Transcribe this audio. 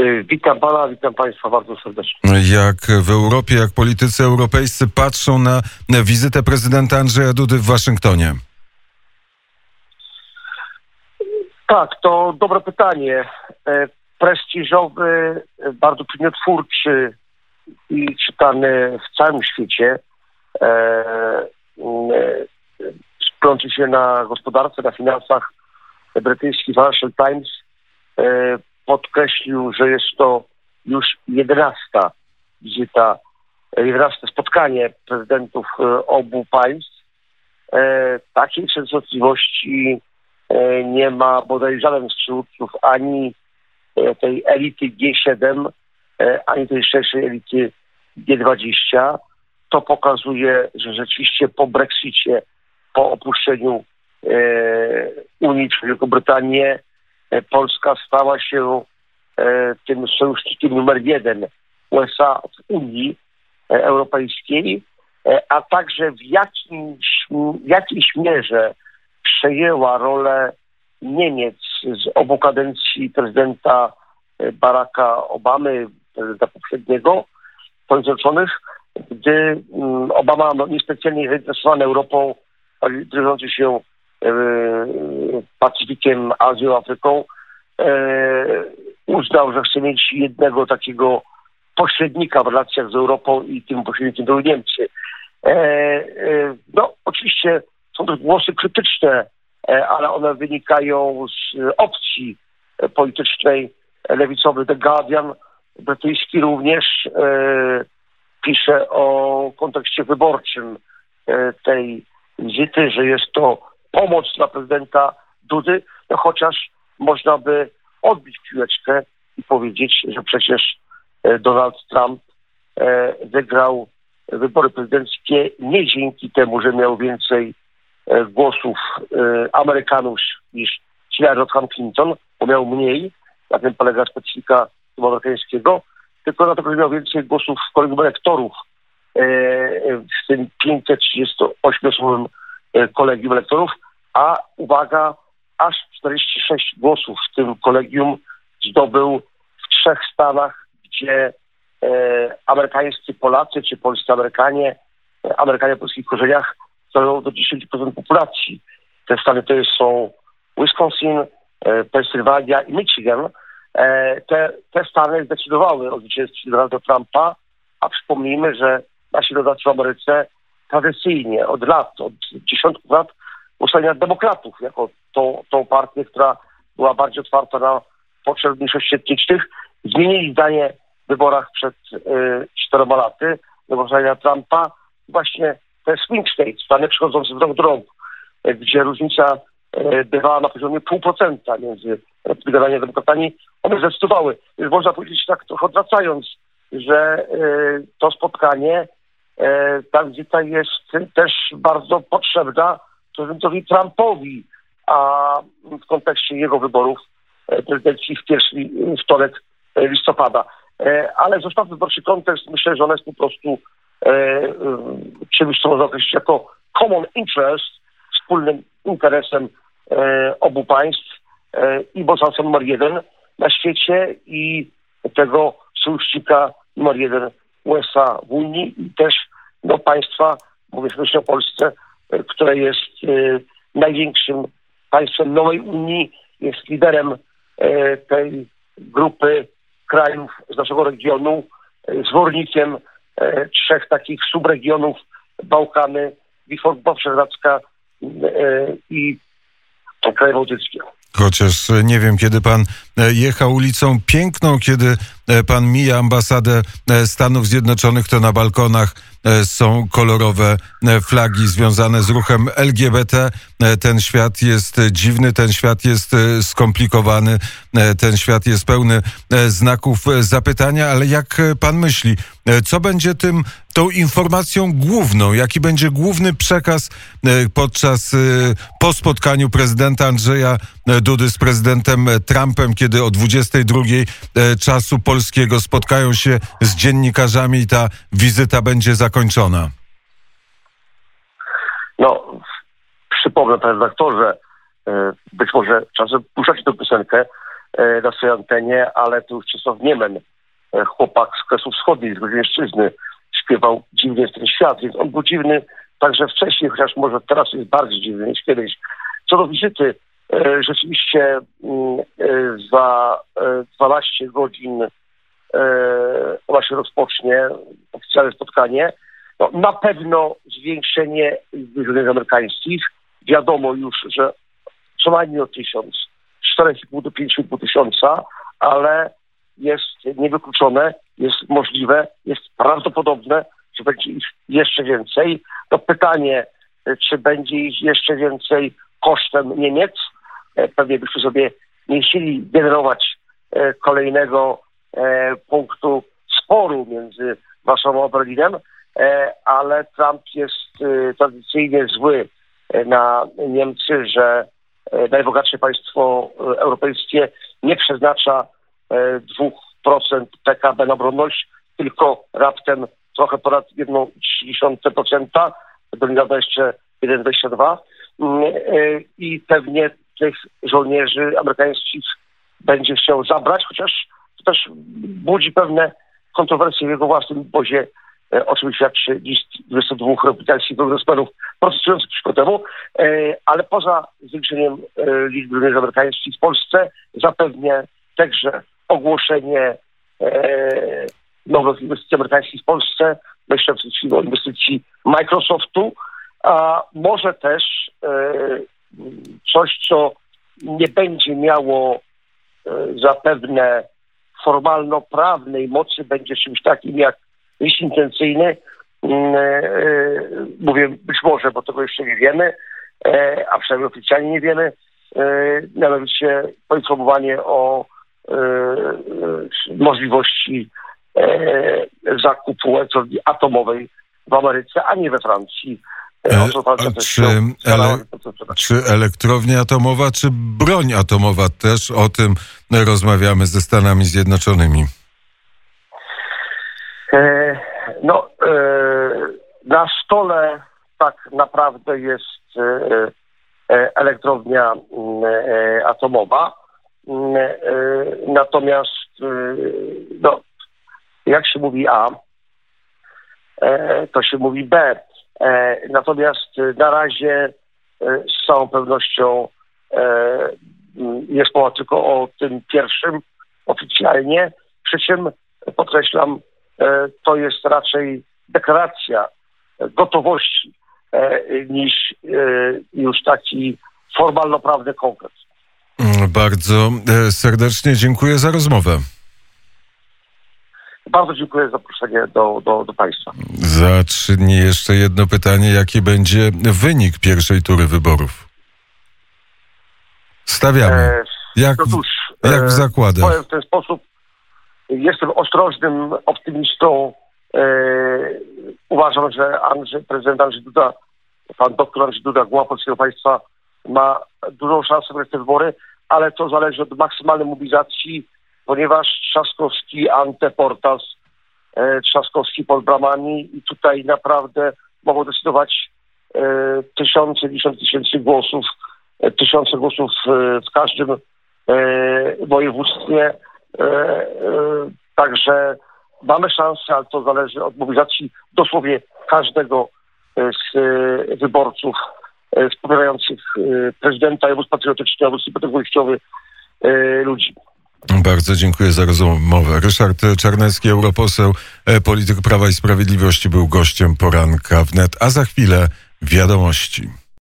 Y, Witam pana, witam państwa bardzo serdecznie. Jak w Europie, jak politycy europejscy patrzą na wizytę prezydenta Andrzeja Dudy w Waszyngtonie? Tak, to dobre pytanie. E, Prestiżowy, bardzo pilnotwórczy i czytany w całym świecie, e, e, splączy się na gospodarce, na finansach brytyjski Financial Times podkreślił, że jest to już jedenasta wizyta, jedenaste spotkanie prezydentów e, obu państw. E, takiej częstotliwości e, nie ma bodaj żaden z przywódców ani e, tej elity G7, e, ani tej szerszej elity G20. To pokazuje, że rzeczywiście po Brexicie, po opuszczeniu e, Unii przez Wielką Brytanię, Polska stała się e, tym sojusznikiem numer jeden USA w Unii e, Europejskiej, e, a także w, jakimś, w jakiejś mierze przejęła rolę Niemiec z obu kadencji prezydenta e, Baracka Obamy, prezydenta poprzedniego, Stanów Zjednoczonych, gdy mm, Obama no, niespecjalnie zainteresowany Europą, ale drwiący się e, Pacyfikiem, Azją, Afryką, e, uznał, że chce mieć jednego takiego pośrednika w relacjach z Europą i tym pośrednikiem były Niemcy. E, e, no, oczywiście są to głosy krytyczne, ale one wynikają z opcji politycznej lewicowy The Guardian, brytyjski również pisze o kontekście wyborczym tej wizyty, że jest to pomoc dla prezydenta Dudy, no chociaż można by odbić piłeczkę i powiedzieć, że przecież e, Donald Trump e, wygrał wybory prezydenckie nie dzięki temu, że miał więcej e, głosów Amerykanów niż Hillary Rodham Clinton, bo miał mniej, na tym polega specyfika amerykańskiego, tylko dlatego, że miał więcej głosów w kolegium elektorów w tym 538-osobowym e, kolegium elektorów, a uwaga, aż 46 głosów w tym kolegium zdobył w trzech stanach, gdzie e, amerykańscy Polacy czy polscy Amerykanie, Amerykanie o polskich korzeniach stanowią do 10% populacji. Te stany to jest, są Wisconsin, e, Pensylwania i Michigan. E, te, te stany zdecydowały o zwycięstwie Donalda Trumpa, a przypomnijmy, że nasi rodacy w Ameryce tradycyjnie od lat, od dziesiątków lat ustania demokratów jako tą, tą partię, która była bardziej otwarta na potrzeby mniejszości etnicznych. Zmienili zdanie w wyborach przed y, czteroma laty, głosowania Trumpa. Właśnie te swing states, stany przychodzące z rok do y, gdzie różnica y, bywała na poziomie pół procenta między republikanami a demokratami, one zdecydowały. Więc można powiedzieć tak trochę odwracając, że y, to spotkanie, y, ta wizyta jest też bardzo potrzebna prezydentowi Trumpowi, a w kontekście jego wyborów e, prezydenckich w pierwszy wtorek e, listopada. E, Ale zostaw wyborczy kontekst, myślę, że on jest po prostu czymś, co można określić jako common interest, wspólnym interesem obu państw i bożaństwa numer jeden na świecie i tego sojusznika numer jeden USA w Unii i też no, państwa, mówię myślę o Polsce, które jest e, największym państwem nowej Unii, jest liderem e, tej grupy krajów z naszego regionu, e, zwornikiem trzech takich subregionów Bałkany, Powszechnicka e, i kraje bałtyckie. Chociaż e, nie wiem, kiedy pan e, jechał ulicą Piękną, kiedy e, pan mija ambasadę Stanów Zjednoczonych, to na balkonach są kolorowe flagi związane z ruchem LGBT. Ten świat jest dziwny, ten świat jest skomplikowany, ten świat jest pełny znaków zapytania, ale jak pan myśli, co będzie tym, tą informacją główną, jaki będzie główny przekaz e, podczas, e, po spotkaniu prezydenta Andrzeja e, Dudy z prezydentem Trumpem, kiedy o 22 e, czasu polskiego spotkają się z dziennikarzami i ta wizyta będzie zakończona? No, przypomnę panie redaktorze, być może czasem puszczacie tę piosenkę, na swojej antenie, ale to już Czesław Niemen, chłopak z Kresów Wschodnich, z Gruzińszczyzny, śpiewał Dziwny jest ten świat, więc on był dziwny także wcześniej, chociaż może teraz jest bardziej dziwny niż kiedyś. Co do wizyty, e, rzeczywiście mm, e, za e, 12 godzin e, ona się rozpocznie, oficjalne spotkanie. No, na pewno zwiększenie wyżunek amerykańskich. Wiadomo już, że co najmniej o tysiąc, 4,5 do 5,5 tysiąca, ale jest niewykluczone, jest możliwe, jest prawdopodobne, że będzie ich jeszcze więcej. To pytanie, e, czy będzie ich jeszcze więcej kosztem Niemiec. E, Pewnie byśmy sobie nie chcieli generować e, kolejnego punktu sporu między Warszawą a Berlinem, ale Trump jest tradycyjnie zły na Niemcy, że najbogatsze państwo europejskie nie przeznacza 2% PKB na obronność, tylko raptem trochę ponad 1,3%, do niedawna jeszcze 1,22 Mm, e, i pewnie tych żołnierzy amerykańskich będzie chciał zabrać, chociaż to też budzi pewne kontrowersje w jego własnym obozie, e, o czym świadczy list 22 republikańskich kongresmenów protestujących przeciwko temu, e, ale poza zwiększeniem e, liczby żołnierzy amerykańskich w Polsce zapewnie także ogłoszenie e, nowych inwestycji amerykańskich w Polsce, myślę przede wszystkim o inwestycji Microsoftu, a może też e, coś, co nie będzie miało e, zapewne formalno-prawnej mocy, będzie czymś takim jak list intencyjny. Mm, e, Mówię być może, bo tego jeszcze nie wiemy, e, a przynajmniej oficjalnie nie wiemy. E, Mianowicie poinformowanie o e, e, możliwości e, zakupu elektrowni atomowej w Ameryce, a nie we Francji. E, czy ele-. Czy elektrownia atomowa, czy broń atomowa też? O tym rozmawiamy ze Stanami Zjednoczonymi. E, No, e, na stole tak naprawdę jest e, e, elektrownia mm, e, atomowa. Mm, e, Natomiast, e, no, jak się mówi A, e, to się mówi B. Natomiast na razie z całą pewnością e, m, jest mowa tylko o tym pierwszym oficjalnie, przy czym podkreślam, to jest raczej deklaracja gotowości niż już taki formalno-prawny konkret. Bardzo e, serdecznie dziękuję za rozmowę. Bardzo dziękuję za zaproszenie do, do, do Państwa. Za trzy dni jeszcze jedno pytanie. Jaki będzie wynik pierwszej tury wyborów? Stawiamy. E, Jak, no cóż, jak w e, zakładach. Powiem w ten sposób. Jestem ostrożnym optymistą. E, uważam, że Andrzej, prezydent Andrzej Duda, pan doktor Andrzej Duda, głowa polskiego państwa, ma dużą szansę wygrać te wybory, ale to zależy od maksymalnej mobilizacji, ponieważ Trzaskowski, Anteportas, e, Trzaskowski pod bramami i tutaj naprawdę mogą decydować e, tysiące, dziesiąt tysięcy głosów, e, tysiące głosów e, w każdym e, województwie. E, Także mamy szansę, ale to zależy od mobilizacji dosłownie każdego z wyborców wspierających e, prezydenta i obóz patriotyczny, obóz sympatyk-wojskowy e, ludzi. Bardzo dziękuję za rozmowę. Ryszard Czarnecki, europoseł, e, polityk Prawa i Sprawiedliwości, był gościem poranka wnet, a za chwilę wiadomości.